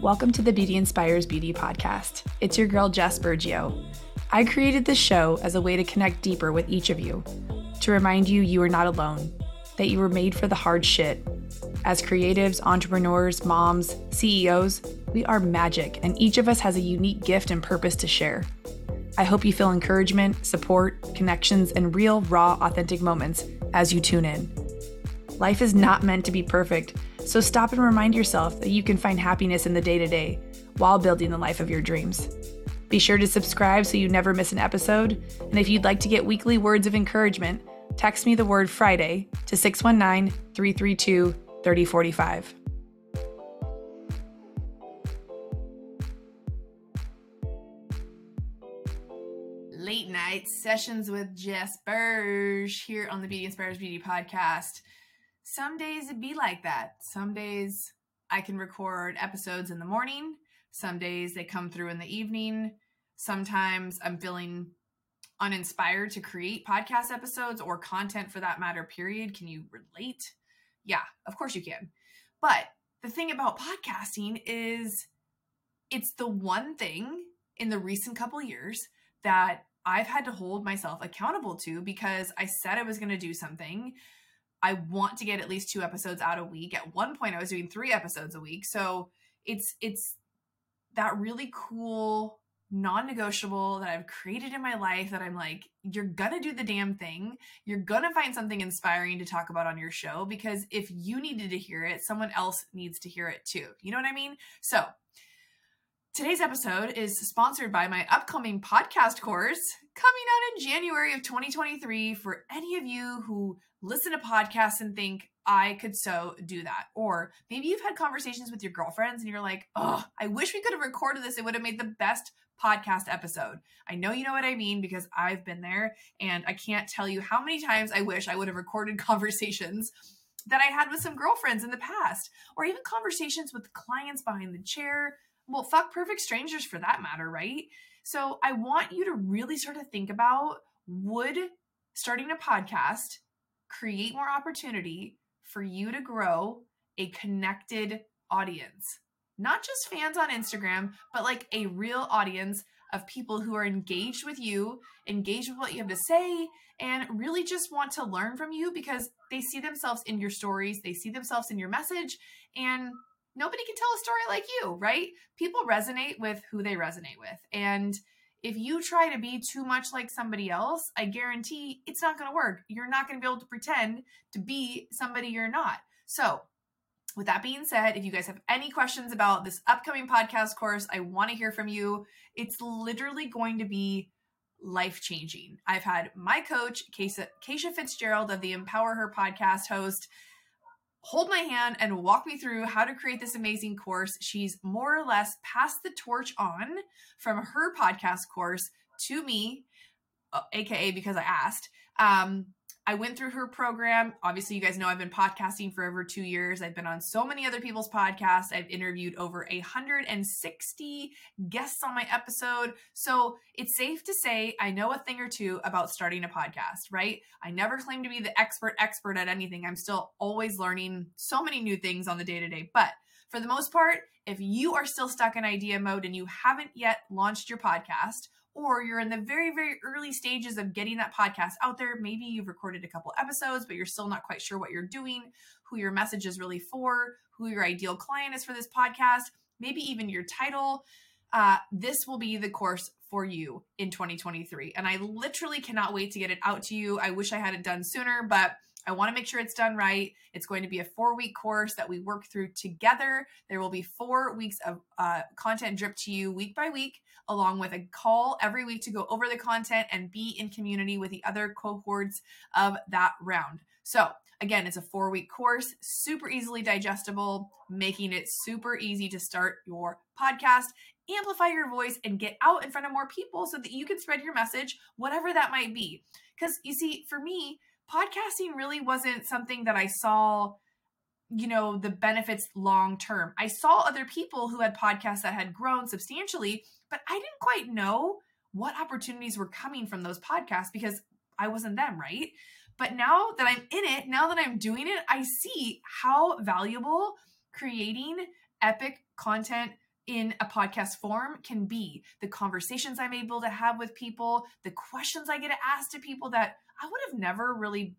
Welcome to the Beauty Inspires Beauty podcast. It's your girl, Jess Burgio. I created this show as a way to connect deeper with each of you, to remind you you are not alone, that you were made for the hard shit. As creatives, entrepreneurs, moms, CEOs, we are magic, and each of us has a unique gift and purpose to share. I hope you feel encouragement, support, connections, and real, raw, authentic moments as you tune in. Life is not meant to be perfect, so stop and remind yourself that you can find happiness in the day to day while building the life of your dreams. Be sure to subscribe so you never miss an episode. And if you'd like to get weekly words of encouragement, text me the word Friday to 619 332 3045. Late night sessions with Jess Burge here on the Beauty Inspires Beauty podcast. Some days it be like that. Some days I can record episodes in the morning. Some days they come through in the evening. Sometimes I'm feeling uninspired to create podcast episodes or content for that matter, period. Can you relate? Yeah, of course you can. But the thing about podcasting is it's the one thing in the recent couple years that I've had to hold myself accountable to because I said I was going to do something. I want to get at least two episodes out a week. At one point I was doing 3 episodes a week. So it's it's that really cool non-negotiable that I've created in my life that I'm like you're going to do the damn thing. You're going to find something inspiring to talk about on your show because if you needed to hear it, someone else needs to hear it too. You know what I mean? So, Today's episode is sponsored by my upcoming podcast course coming out in January of 2023 for any of you who listen to podcasts and think, I could so do that. Or maybe you've had conversations with your girlfriends and you're like, oh, I wish we could have recorded this. It would have made the best podcast episode. I know you know what I mean because I've been there and I can't tell you how many times I wish I would have recorded conversations that I had with some girlfriends in the past, or even conversations with clients behind the chair well, fuck perfect strangers for that matter, right? So I want you to really sort of think about would starting a podcast create more opportunity for you to grow a connected audience? Not just fans on Instagram, but like a real audience of people who are engaged with you, engaged with what you have to say, and really just want to learn from you because they see themselves in your stories, they see themselves in your message, and nobody can tell a story like you, right? People resonate with who they resonate with. And if you try to be too much like somebody else, I guarantee it's not going to work. You're not going to be able to pretend to be somebody you're not. So, with that being said, if you guys have any questions about this upcoming podcast course, I want to hear from you. It's literally going to be life changing. I've had my coach, Keisha Fitzgerald of the Empower Her podcast host, hold my hand and walk me through how to create this amazing course. She's more or less passed the torch on from her podcast course to me, aka uh, because I asked. Um, I went through her program. Obviously, you guys know I've been podcasting for over two years. I've been on so many other people's podcasts. I've interviewed over 160 guests on my episode. So it's safe to say I know a thing or two about starting a podcast, right? I never claim to be the expert expert at anything. I'm still always learning so many new things on the day to day. But for the most part, if you are still stuck in idea mode and you haven't yet launched your podcast, or you're in the very, very early stages of getting that podcast out there. Maybe you've recorded a couple episodes, but you're still not quite sure what you're doing, who your message is really for, who your ideal client is for this podcast, maybe even your title. Uh, this will be the course for you in 2023. And I literally cannot wait to get it out to you. I wish I had it done sooner, but I want to make sure it's done right. It's going to be a four week course that we work through together. There will be four weeks of uh, content drip to you week by week, along with a call every week to go over the content and be in community with the other cohorts of that round. So, again, it's a four week course, super easily digestible, making it super easy to start your podcast amplify your voice and get out in front of more people so that you can spread your message, whatever that might be. Because you see, for me, podcasting really wasn't something that I saw, you know, the benefits long term. I saw other people who had podcasts that had grown substantially, but I didn't quite know what opportunities were coming from those podcasts because I wasn't them, right? But now that I'm in it, now that I'm doing it, I see how valuable creating epic content in a podcast form can be the conversations I'm able to have with people, the questions I get to ask to people that I would have never really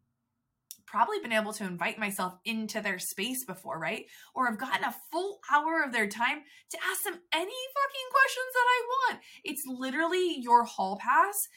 probably been able to invite myself into their space before, right? Or have gotten a full hour of their time to ask them any fucking questions that I want. It's literally your hall pass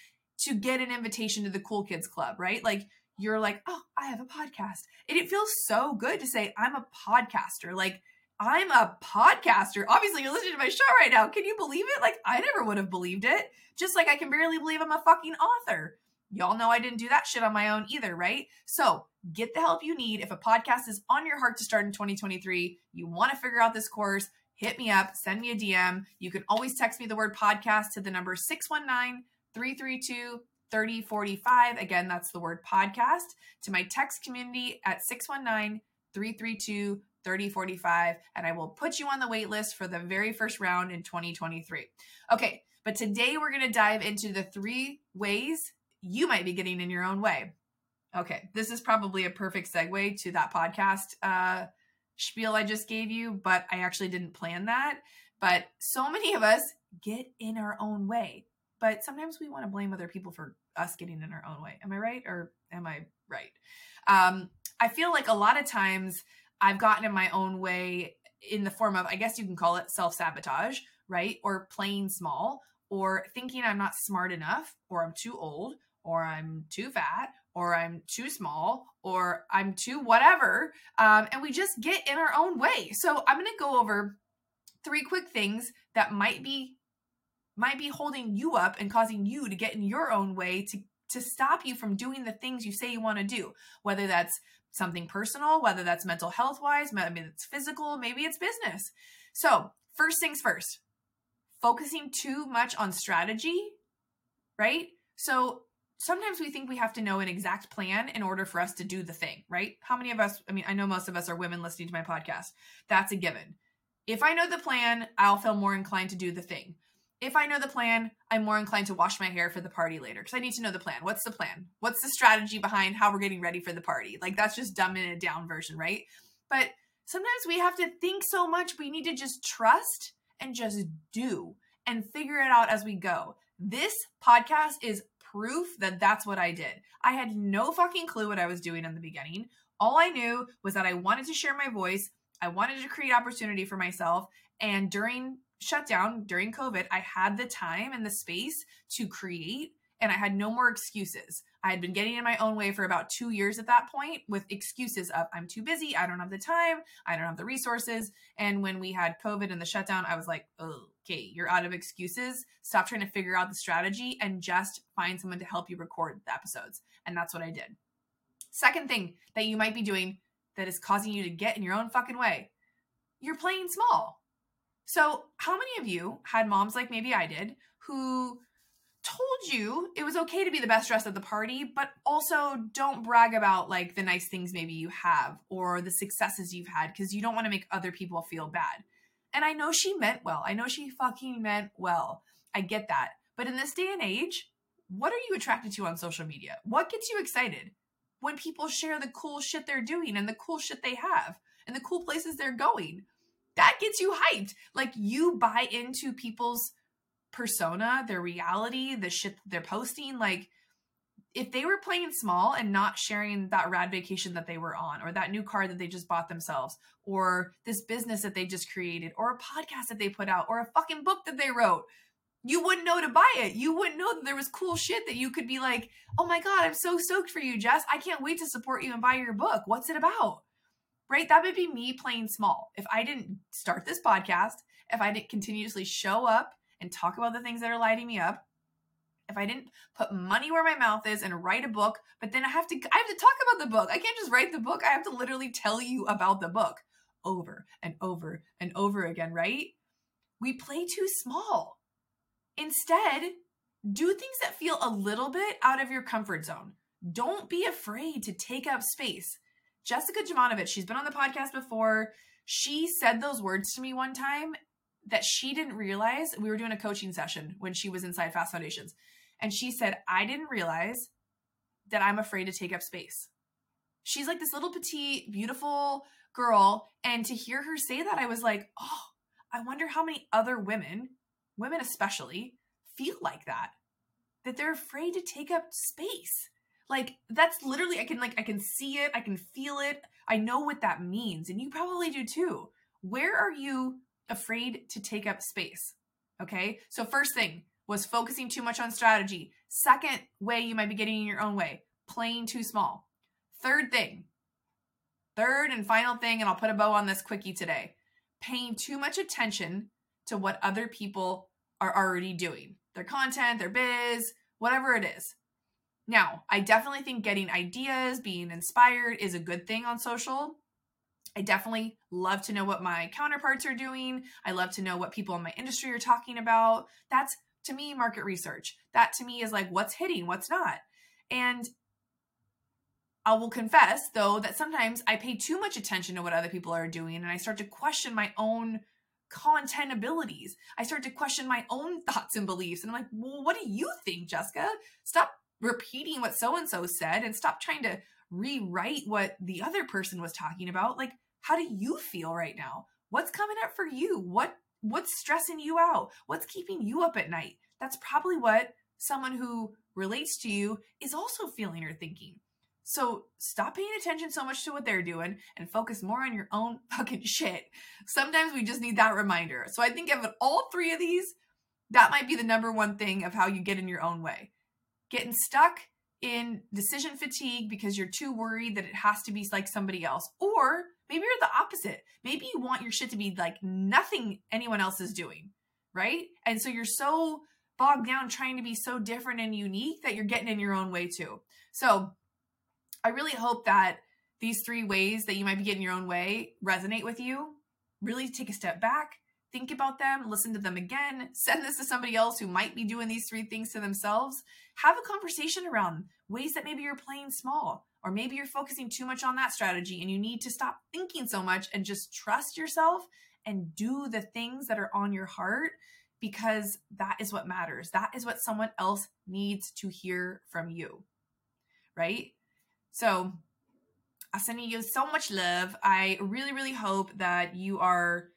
to get an invitation to the Cool Kids Club, right? Like you're like, oh, I have a podcast. And it feels so good to say, I'm a podcaster. Like, I'm a podcaster. Obviously, you're listening to my show right now. Can you believe it? Like, I never would have believed it. Just like I can barely believe I'm a fucking author. Y'all know I didn't do that shit on my own either, right? So get the help you need. If a podcast is on your heart to start in 2023, you want to figure out this course, hit me up, send me a DM. You can always text me the word podcast to the number 619 332 3045. Again, that's the word podcast to my text community at 619 332 3045. And I will put you on the wait list for the very first round in 2023. Okay, but today we're going to dive into the three ways you might be getting in your own way. Okay, this is probably a perfect segue to that podcast uh, spiel I just gave you, but I actually didn't plan that. But so many of us get in our own way, but sometimes we want to blame other people for us getting in our own way. Am I right or am I right? Um, I feel like a lot of times I've gotten in my own way in the form of, I guess you can call it self sabotage, right? Or playing small, or thinking I'm not smart enough, or I'm too old, or I'm too fat, or I'm too small, or I'm too whatever. Um, and we just get in our own way. So I'm going to go over three quick things that might be might be holding you up and causing you to get in your own way to to stop you from doing the things you say you want to do whether that's something personal whether that's mental health wise maybe it's physical maybe it's business so first things first focusing too much on strategy right so sometimes we think we have to know an exact plan in order for us to do the thing, right? How many of us, I mean, I know most of us are women listening to my podcast. That's a given. If I know the plan, I'll feel more inclined to do the thing. If I know the plan, I'm more inclined to wash my hair for the party later because I need to know the plan. What's the plan? What's the strategy behind how we're getting ready for the party? Like that's just dumbing a down version, right? But sometimes we have to think so much, we need to just trust and just do and figure it out as we go. This podcast is proof that that's what I did. I had no fucking clue what I was doing in the beginning. All I knew was that I wanted to share my voice. I wanted to create opportunity for myself. And during shutdown, during COVID, I had the time and the space to create and I had no more excuses. I had been getting in my own way for about two years at that point with excuses of I'm too busy, I don't have the time, I don't have the resources. And when we had COVID and the shutdown, I was like, okay, you're out of excuses. Stop trying to figure out the strategy and just find someone to help you record the episodes. And that's what I did. Second thing that you might be doing that is causing you to get in your own fucking way you're playing small. So, how many of you had moms like maybe I did who told you it was okay to be the best dressed at the party, but also don't brag about like the nice things maybe you have or the successes you've had because you don't want to make other people feel bad. And I know she meant well. I know she fucking meant well. I get that. But in this day and age, what are you attracted to on social media? What gets you excited? When people share the cool shit they're doing and the cool shit they have and the cool places they're going. That gets you hyped. Like you buy into people's persona, their reality, the shit they're posting, like if they were playing small and not sharing that rad vacation that they were on or that new car that they just bought themselves or this business that they just created or a podcast that they put out or a fucking book that they wrote you wouldn't know to buy it. You wouldn't know that there was cool shit that you could be like oh my god i'm so stoked for you jess. I can't wait to support you and buy your book. What's it about right that would be me playing small if i didn't start this podcast if i didn't continuously show up and talk about the things that are lighting me up if I didn't put money where my mouth is and write a book, but then I have to I have to talk about the book. I can't just write the book. I have to literally tell you about the book over and over and over again, right? We play too small. Instead, do things that feel a little bit out of your comfort zone. Don't be afraid to take up space. Jessica Jovanovich, she's been on the podcast before. She said those words to me one time that she didn't realize we were doing a coaching session when she was inside Fast Foundations. And she said, I didn't realize that I'm afraid to take up space. She's like this little petite, beautiful girl. And to hear her say that, I was like, oh, I wonder how many other women, women especially, feel like that. That they're afraid to take up space. Like that's literally I can like I can see it, I can feel it. I know what that means and you probably do too. Where are you afraid to take up space? Okay? So first thing was focusing too much on strategy. Second way you might be getting in your own way, playing too small. Third thing, third and final thing, and I'll put a bow on this quickie today paying too much attention to what other people are already doing their content, their biz, whatever it is. Now, I definitely think getting ideas, being inspired is a good thing on social. I definitely love to know what my counterparts are doing. I love to know what people in my industry are talking about. That's to me market research. That to me is like what's hitting, what's not. And I will confess, though, that sometimes I pay too much attention to what other people are doing and I start to question my own content abilities. I start to question my own thoughts and beliefs. And I'm like, well, what do you think, Jessica? Stop repeating what so and so said and stop trying to rewrite what the other person was talking about. Like, how do you feel right now? What's coming up for you? What what's stressing you out? What's keeping you up at night? That's probably what someone who relates to you is also feeling or thinking. So stop paying attention so much to what they're doing and focus more on your own fucking shit. Sometimes we just need that reminder. So I think of all three of these, that might be the number one thing of how you get in your own way. Getting stuck in decision fatigue because you're too worried that it has to be like somebody else. Or maybe you're the opposite. Maybe you want your shit to be like nothing anyone else is doing, right? And so you're so bogged down trying to be so different and unique that you're getting in your own way too. So I really hope that these three ways that you might be getting your own way resonate with you. Really take a step back, think about them, listen to them again, send this to somebody else who might be doing these three things to themselves. Have a conversation around ways that maybe you're playing small, or maybe you're focusing too much on that strategy and you need to stop thinking so much and just trust yourself and do the things that are on your heart because that is what matters. That is what someone else needs to hear from you. Right? So I'm sending you so much love. I really, really hope that you are,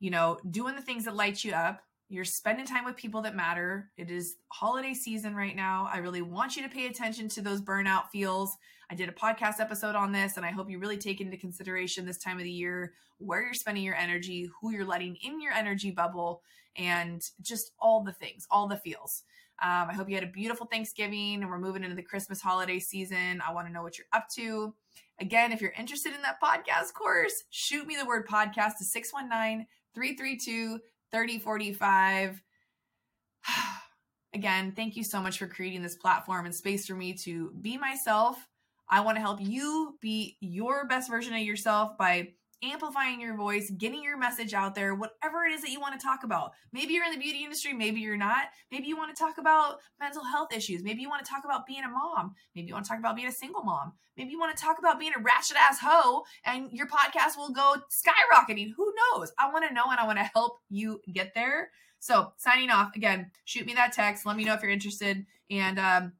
you know, doing the things that light you up. You're spending time with people that matter. It is holiday season right now. I really want you to pay attention to those burnout feels. I did a podcast episode on this, and I hope you really take into consideration this time of the year where you're spending your energy, who you're letting in your energy bubble, and just all the things, all the feels. Um, I hope you had a beautiful Thanksgiving and we're moving into the Christmas holiday season. I want to know what you're up to. Again, if you're interested in that podcast course, shoot me the word podcast to 619 332 3045. Again, thank you so much for creating this platform and space for me to be myself. I want to help you be your best version of yourself by amplifying your voice, getting your message out there, whatever it is that you want to talk about. Maybe you're in the beauty industry, maybe you're not. Maybe you want to talk about mental health issues. Maybe you want to talk about being a mom. Maybe you want to talk about being a single mom. Maybe you want to talk about being a ratchet ass hoe and your podcast will go skyrocketing. Who knows? I want to know and I want to help you get there. So, signing off again, shoot me that text. Let me know if you're interested. And, um,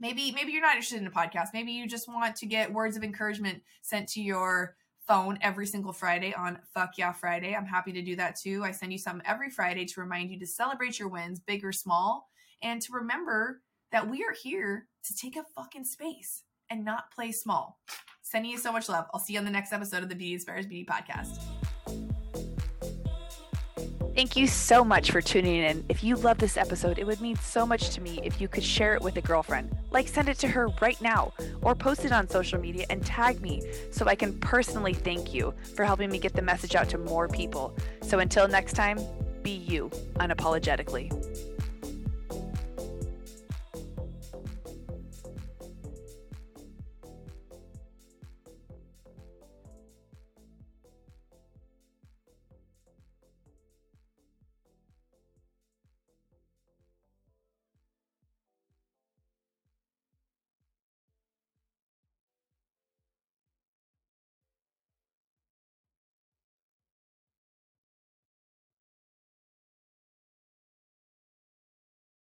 maybe maybe you're not interested in a podcast maybe you just want to get words of encouragement sent to your phone every single Friday on Fuck Yeah Friday. I'm happy to do that too. I send you some every Friday to remind you to celebrate your wins, big or small, and to remember that we are here to take up fucking space and not play small. Sending you so much love. I'll see you on the next episode of the Beauty Inspires Beauty podcast. Thank you so much for tuning in. If you love this episode, it would mean so much to me if you could share it with a girlfriend. Like send it to her right now or post it on social media and tag me so I can personally thank you for helping me get the message out to more people. So until next time, be you unapologetically.